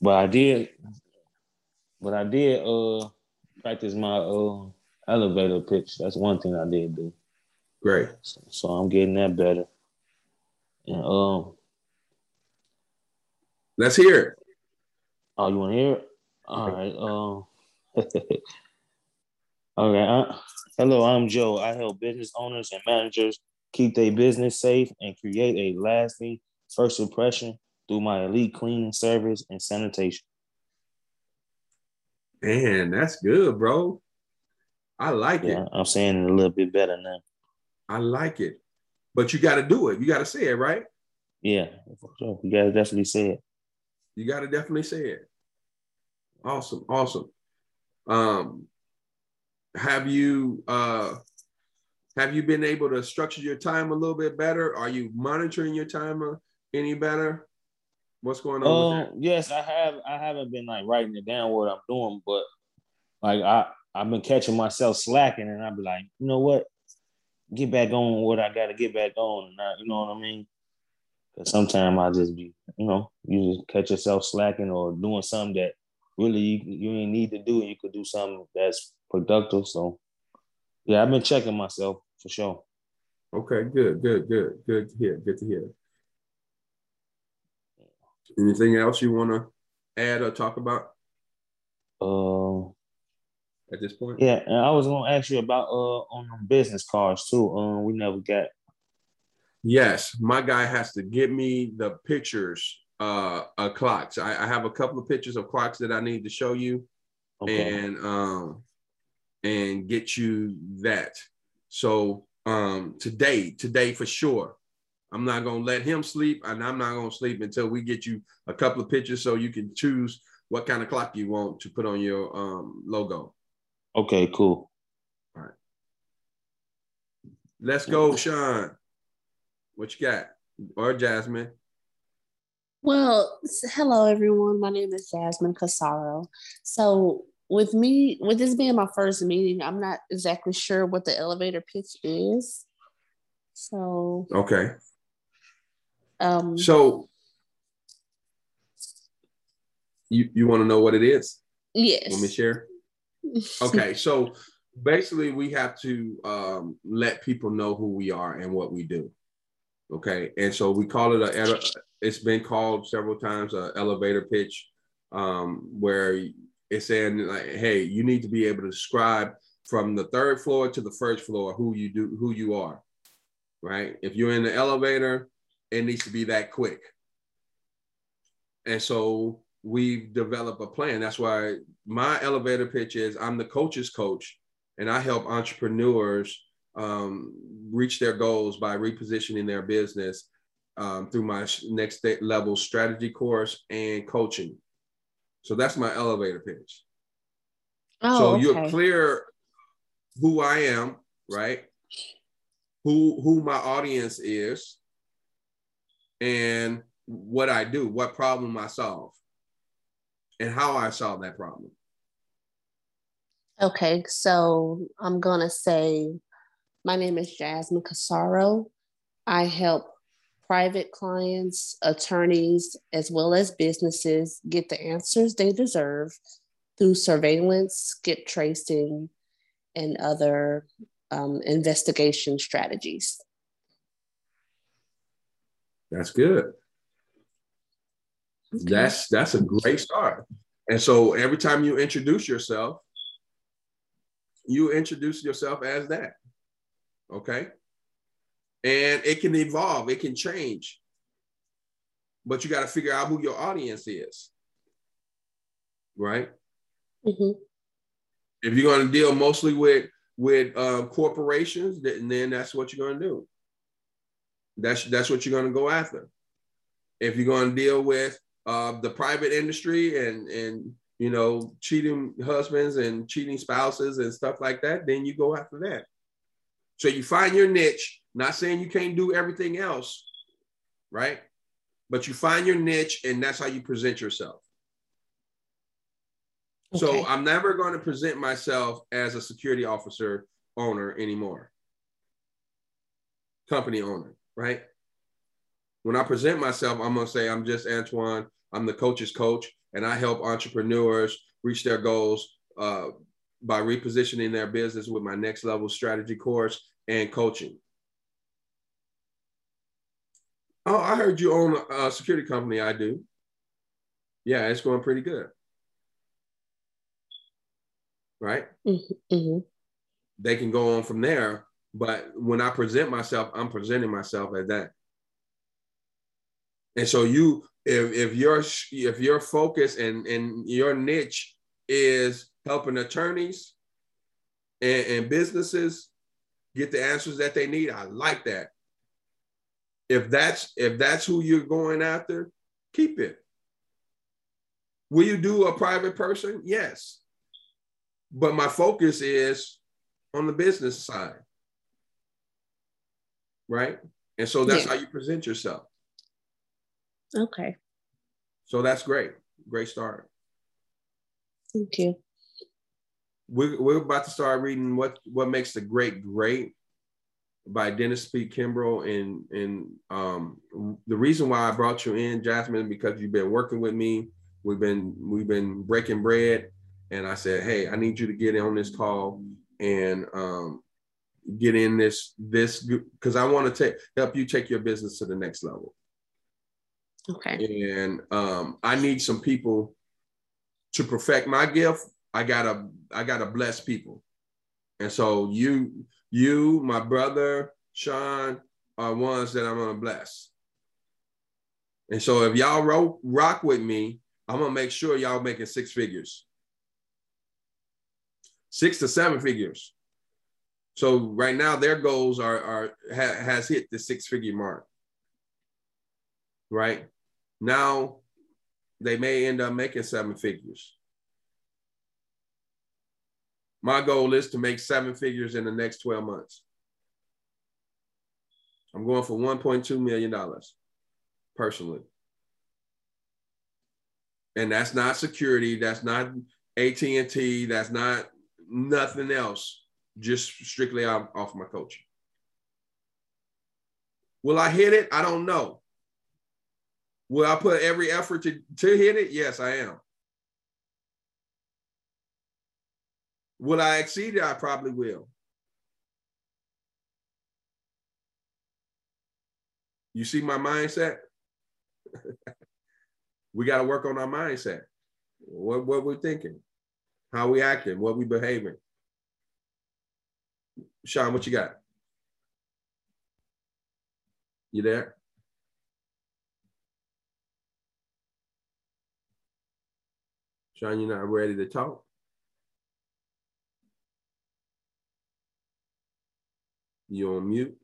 but I did, but I did uh practice my uh elevator pitch. That's one thing I did do. Great. So, so I'm getting that better. And um, let's hear it. Oh, you want to hear it? All right. Um. All right. Uh, hello, I'm Joe. I help business owners and managers keep their business safe and create a lasting first impression through my elite cleaning service and sanitation. Man, that's good, bro. I like Yeah, it. I'm saying it a little bit better now. I like it. But you got to do it. You got to say it, right? Yeah, for sure. You gotta definitely say it. You got to definitely say it. Awesome. Awesome. Um, have you uh have you been able to structure your time a little bit better? Are you monitoring your time any better? What's going on with Um, yes, I have. I haven't been like writing it down what I'm doing, but like I I've been catching myself slacking, and I'll be like, you know what, get back on what I got to get back on, and I, you know what I mean? Because sometimes I just be, you know, you just catch yourself slacking or doing something that really you, you ain't need to do, and you could do something that's productive. So, yeah, I've been checking myself for sure. Okay, good, good, good, good to hear. Good to hear. Anything else you want to add or talk about Uh, at this point? yeah, and I was gonna ask you about uh on them business cards too. Um, we never got Yes, my guy has to get me the pictures uh of clocks. I, I have a couple of pictures of clocks that I need to show you okay. and um and get you that. So um today, today for sure. I'm not gonna let him sleep, and I'm not gonna sleep until we get you a couple of pictures so you can choose what kind of clock you want to put on your um logo. Okay, cool. All right. Let's go, Sean. What you got? Or Jasmine. Well, hello everyone. My name is Jasmine Casaro. So, with me, with this being my first meeting, I'm not exactly sure what the elevator pitch is. So, Okay. Um, So you you want to know what it is? yes. Let me share? Okay, so basically we have to um, let people know who we are and what we do. Okay, and so we call it a. It's been called several times a elevator pitch, um, where it's saying like, "Hey, you need to be able to describe from the third floor to the first floor who you do, who you are." Right? If you're in the elevator, it needs to be that quick. And so we've developed a plan. That's why my elevator pitch is I'm the coach's coach, and I help entrepreneurs um, reach their goals by repositioning their business um, through my next level strategy course and coaching. So that's my elevator pitch. oh, so you're clear who I am, right? Who who my audience is, and what I do, what problem I solve, and how I solve that problem. Okay, so I'm gonna say, my name is Jasmine Casaro. I help private clients, attorneys, as well as businesses get the answers they deserve through surveillance, skip tracing, and other um, investigation strategies. That's good. That's that's a great start. And so every time you introduce yourself, you introduce yourself as that. Okay. And it can evolve, it can change. But you got to figure out who your audience is. Right? Mhm. If you're going to deal mostly with with um, corporations, then, then that's what you're going to do. That's that's what you're going to go after. If you're going to deal with uh, the private industry and and you know cheating husbands and cheating spouses and stuff like that, then you go after that. So you find your niche. Not saying you can't do everything else, right? But you find your niche, and that's how you present yourself. So I'm never going to present myself as a security officer owner anymore. Company owner, right? When I present myself, I'm going to say I'm just Antoine. I'm the coach's coach, and I help entrepreneurs reach their goals uh, by repositioning their business with my next level strategy course and coaching. Oh, I heard you own a security company. I do. Yeah, it's going pretty good. Right? Mm-hmm. They can go on from there. But when I present myself, I'm presenting myself as that. And so you, if if your if your focus and and your niche is helping attorneys and, and businesses get the answers that they need, I like that. If that's if that's who you're going after, keep it. Will you do a private person? Yes. But my focus is on the business side. Right? And so that's yeah. how you present yourself. Okay. So that's great. Great start. Thank you. We're, we're about to start reading what what makes the great great by Dennis P. Kimbro. And and um, the reason why I brought you in, Jasmine, because you've been working with me. We've been we've been breaking bread, and I said, hey, I need you to get on this call and um, get in this this because I want to take help you take your business to the next level. Okay. And um, I need some people to perfect my gift. I gotta I gotta bless people. And so you you my brother Sean are ones that I'm gonna bless. And so if y'all ro- rock with me, I'm gonna make sure y'all making six figures, six to seven figures. So right now their goals are are ha, has hit the six figure mark, right? Now they may end up making seven figures. My goal is to make seven figures in the next 12 months. I'm going for $1.2 million personally. And that's not security, that's not AT&T, that's not nothing else, just strictly off, my coaching. Will I hit it? I don't know. Will I put every effort to, to hit it? Yes, I am. Will I exceed it? I probably will. You see my mindset? we got to work on our mindset. What, what we're thinking, how we acting, what we behaving. Sean, what you got? You there? Sean, you're not ready to talk? You on mute?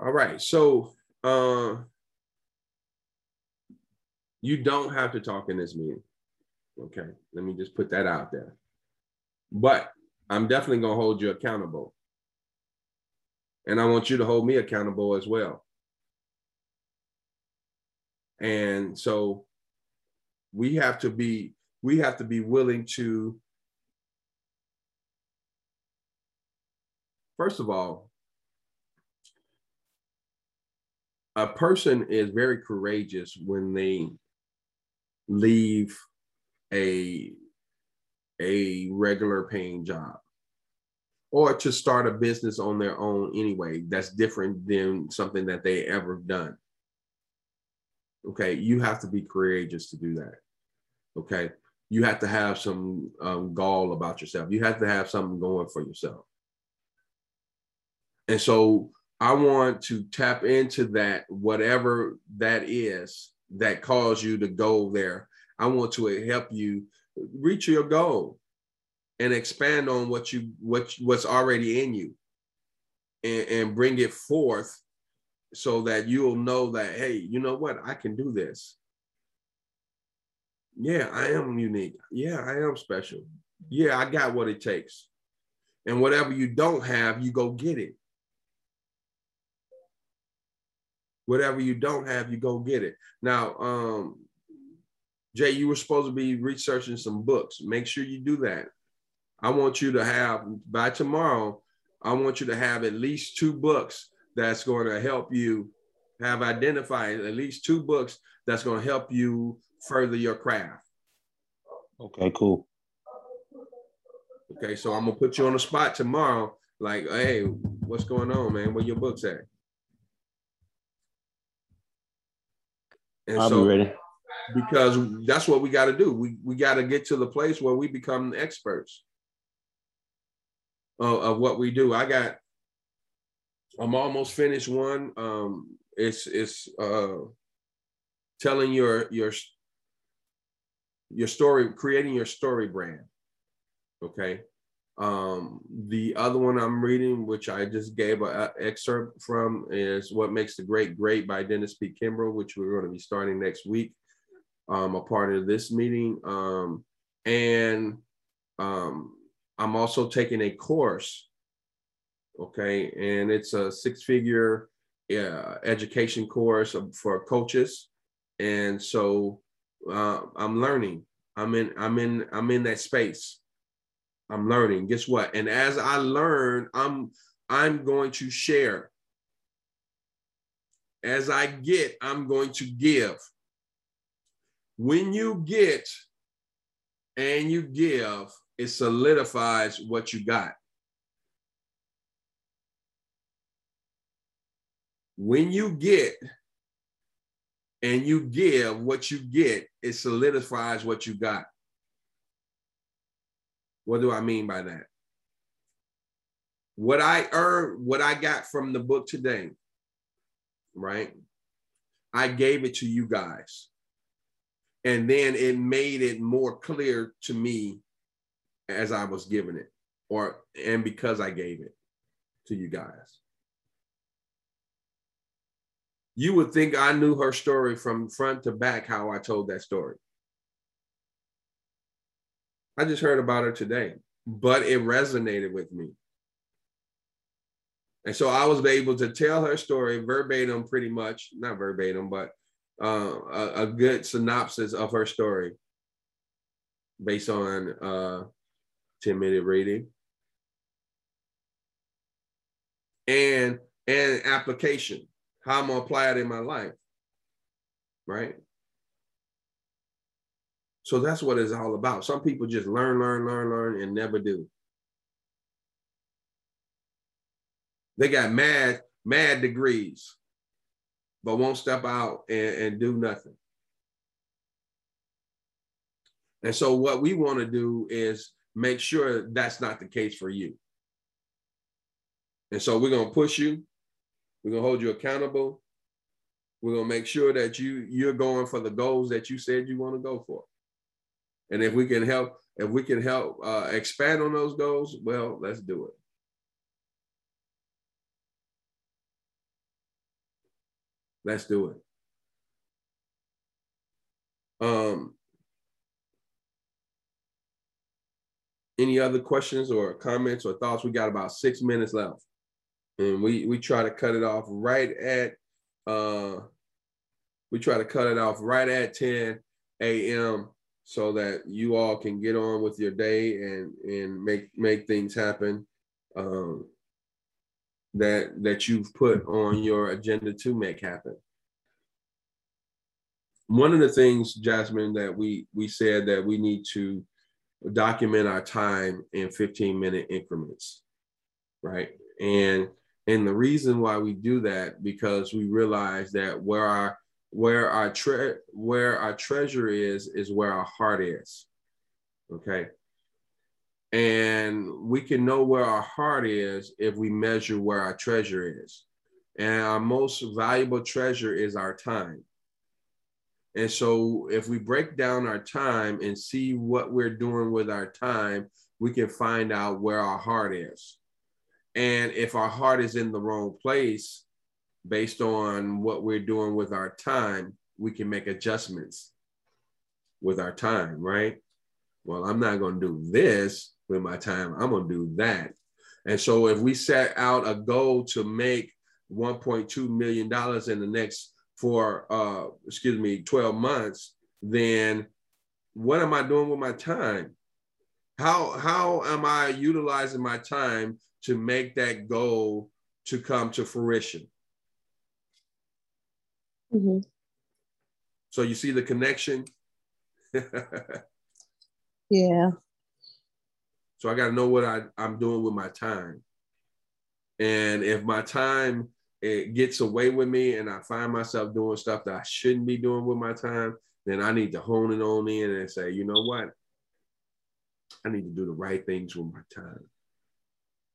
All right. So uh, you don't have to talk in this meeting. Okay. Let me just put that out there. But I'm definitely going to hold you accountable. And I want you to hold me accountable as well. And so we have to be we have to be willing to first of all a person is very courageous when they leave a a regular paying job or to start a business on their own anyway that's different than something that they ever done Okay, you have to be courageous to do that. Okay, you have to have some um, gall about yourself. You have to have something going for yourself. And so I want to tap into that, whatever that is that caused you to go there. I want to help you reach your goal and expand on what you what what's already in you and, and bring it forth so that you'll know that, hey, you know what? I can do this. Yeah, I am unique. Yeah, I am special. Yeah, I got what it takes. And whatever you don't have, you go get it. Whatever you don't have, you go get it. Now, um, Jay, you were supposed to be researching some books. Make sure you do that. I want you to have by tomorrow, I want you to have at least two books that's going to help you have identified at least two books that's going to help you further your craft. Okay, cool. Okay, so I'm gonna put you on the spot tomorrow. Like, hey, what's going on, man? Where your books at? And I'll so, be ready. Because that's what we got to do. We we got to get to the place where we become experts of, of what we do. I got. I'm almost finished one. Um, it's it's uh, telling your your your story, creating your story brand. Okay. Um, the other one I'm reading, which I just gave an excerpt from, is What Makes the Great Great by Dennis P. Kimbro, which we're going to be starting next week. Um, a part of this meeting. Um, and um, I'm also taking a course, okay, and it's a six figure uh, education course for coaches. And so uh, I'm learning. I'm in, I'm in, I'm in that space. I'm learning. Guess what? And as I learn, I'm I'm going to share. As I get, I'm going to give. When you get and you give, it solidifies what you got. When you get and you give what you get, it solidifies what you got. What do I mean by that? What I earned, what I got from the book today, right? I gave it to you guys. And then it made it more clear to me as I was giving it, or and because I gave it to you guys. You would think I knew her story from front to back, how I told that story. I just heard about her today, but it resonated with me. And so I was able to tell her story verbatim, pretty much, not verbatim, but uh, a, a, good synopsis of her story based on uh, 10 minute reading and and application, how I'm gonna apply it in my life. Right. So that's what it's all about. Some people just learn, learn, learn, learn, and never do. They got mad, mad degrees, but won't step out and, and do nothing. And so what we want to do is make sure that's not the case for you. And so we're going to push you. We're going to hold you accountable. We're going to make sure that you you're going for the goals that you said you want to go for. And if we can help, if we can help uh, expand on those goals, well, let's do it. Let's do it. Um, any other questions or comments or thoughts? We got about six minutes left, and we we try to cut it off right at uh, we try to cut it off right at 10 a.m so that you all can get on with your day and and make make things happen um, that that you've put on your agenda to make happen. One of the things, Jasmine, that we we said that we need to document our time in 15 minute increments, right? And and the reason why we do that because we realize that where our where our tre- where our treasure is is where our heart is okay and we can know where our heart is if we measure where our treasure is. And our most valuable treasure is our time. And so if we break down our time and see what we're doing with our time we can find out where our heart is. And if our heart is in the wrong place based on what we're doing with our time, we can make adjustments with our time, right? Well, I'm not going to do this with my time. I'm going to do that. And so if we set out a goal to make 1.2 million dollars in the next for uh excuse me 12 months, then what am I doing with my time? How how am I utilizing my time to make that goal to come to fruition. Mm-hmm. So you see the connection? yeah. So I got to know what I, I'm doing with my time. And if my time it gets away with me and I find myself doing stuff that I shouldn't be doing with my time, then I need to hone it on in and say, you know what? I need to do the right things with my time.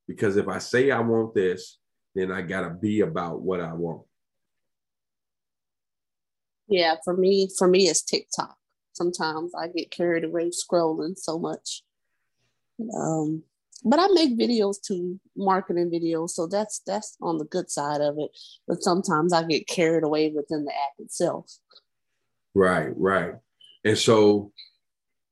Because if I say I want this, then I got to be about what I want. Yeah, for me, for me, it's TikTok. Sometimes I get carried away scrolling so much. Um, but I make videos too, marketing videos. So that's that's on the good side of it. But sometimes I get carried away within the app itself. Right, right. And so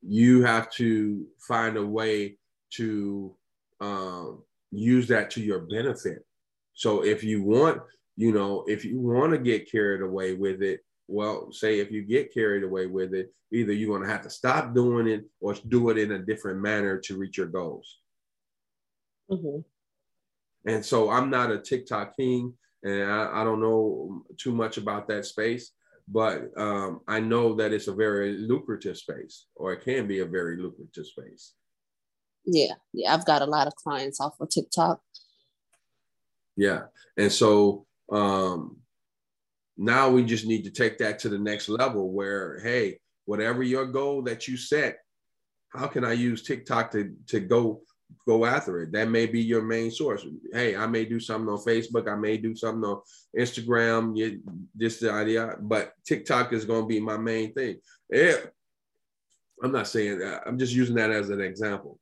you have to find a way to um, use that to your benefit. So if you want, you know, if you want to get carried away with it, well, say if you get carried away with it, either you're going to have to stop doing it or do it in a different manner to reach your goals. Mm-hmm. And so I'm not a TikTok king, and I, I, don't know too much about that space, but um, I know that it's a very lucrative space, or it can be a very lucrative space. Yeah, yeah, I've got a lot of clients off of TikTok. Yeah, and so um, now we just need to take that to the next level, where hey, whatever your goal that you set, how can I use TikTok to to go go after it. That may be your main source. Hey, I may do something on Facebook. I may do something on Instagram. You, just the idea, but TikTok is going to be my main thing. Yeah, I'm not saying that. I'm just using that as an example.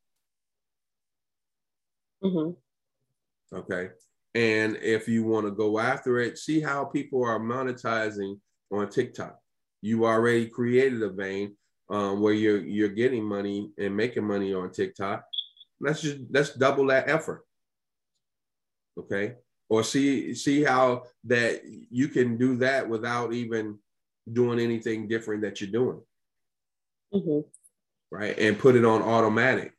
Mm-hmm. Okay. And if you want to go after it, see how people are monetizing on TikTok. You already created a vein um, where you're you're getting money and making money on TikTok. Let's just let's double that effort. Okay? Or see see how that you can do that without even doing anything different that you're doing. Mm-hmm. right? And put it on automatic.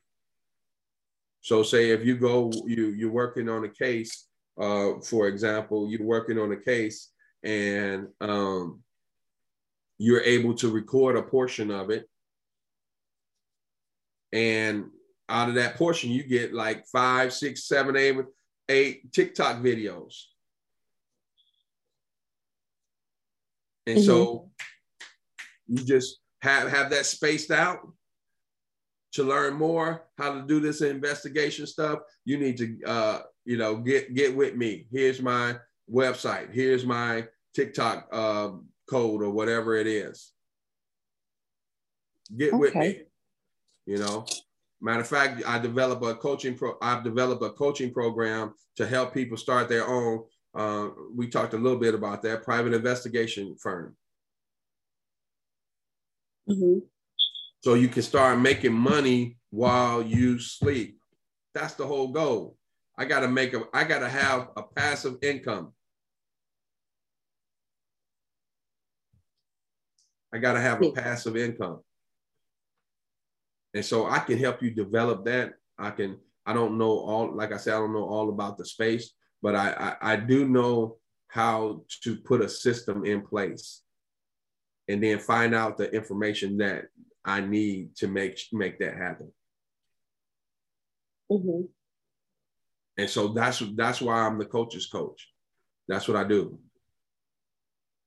So say if you go you you're working on a case uh for example you're working on a case and um you're able to record a portion of it and out of that portion, you get like five, six, seven, eight, eight TikTok videos. And mm-hmm. so you just have have that spaced out to learn more how to do this investigation stuff. You need to uh, you know get get with me. Here's my website. Here's my TikTok uh, code or whatever it is. Get okay. with me. You know, Matter of fact, I develop a coaching pro. I've developed a coaching program to help people start their own. Uh, we talked a little bit about that private investigation firm. Mm-hmm. So you can start making money while you sleep. That's the whole goal. I got to make a. I got to have a passive income. I got to have a passive income. And so I can help you develop that. I can, I don't know all, like I said, I don't know all about the space, but I, I, I do know how to put a system in place and then find out the information that I need to make, make that happen. Mm-hmm. And so that's, that's why I'm the coach's coach. That's what I do.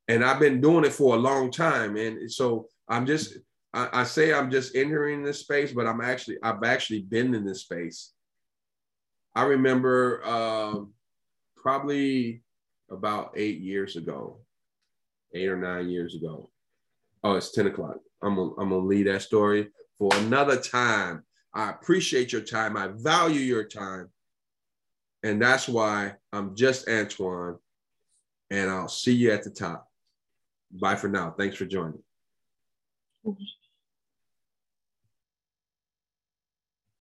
And I've been doing it for a long time. And so I'm just, I, I say I'm just entering this space, but I'm actually I've actually been in this space. I remember uh, probably about eight years ago, eight or nine years ago. Oh, it's 10 o'clock. I'm gonna, I'm gonna leave that story for another time. I appreciate your time. I value your time. And that's why I'm just Antoine. And I'll see you at the top. Bye for now. Thanks for joining.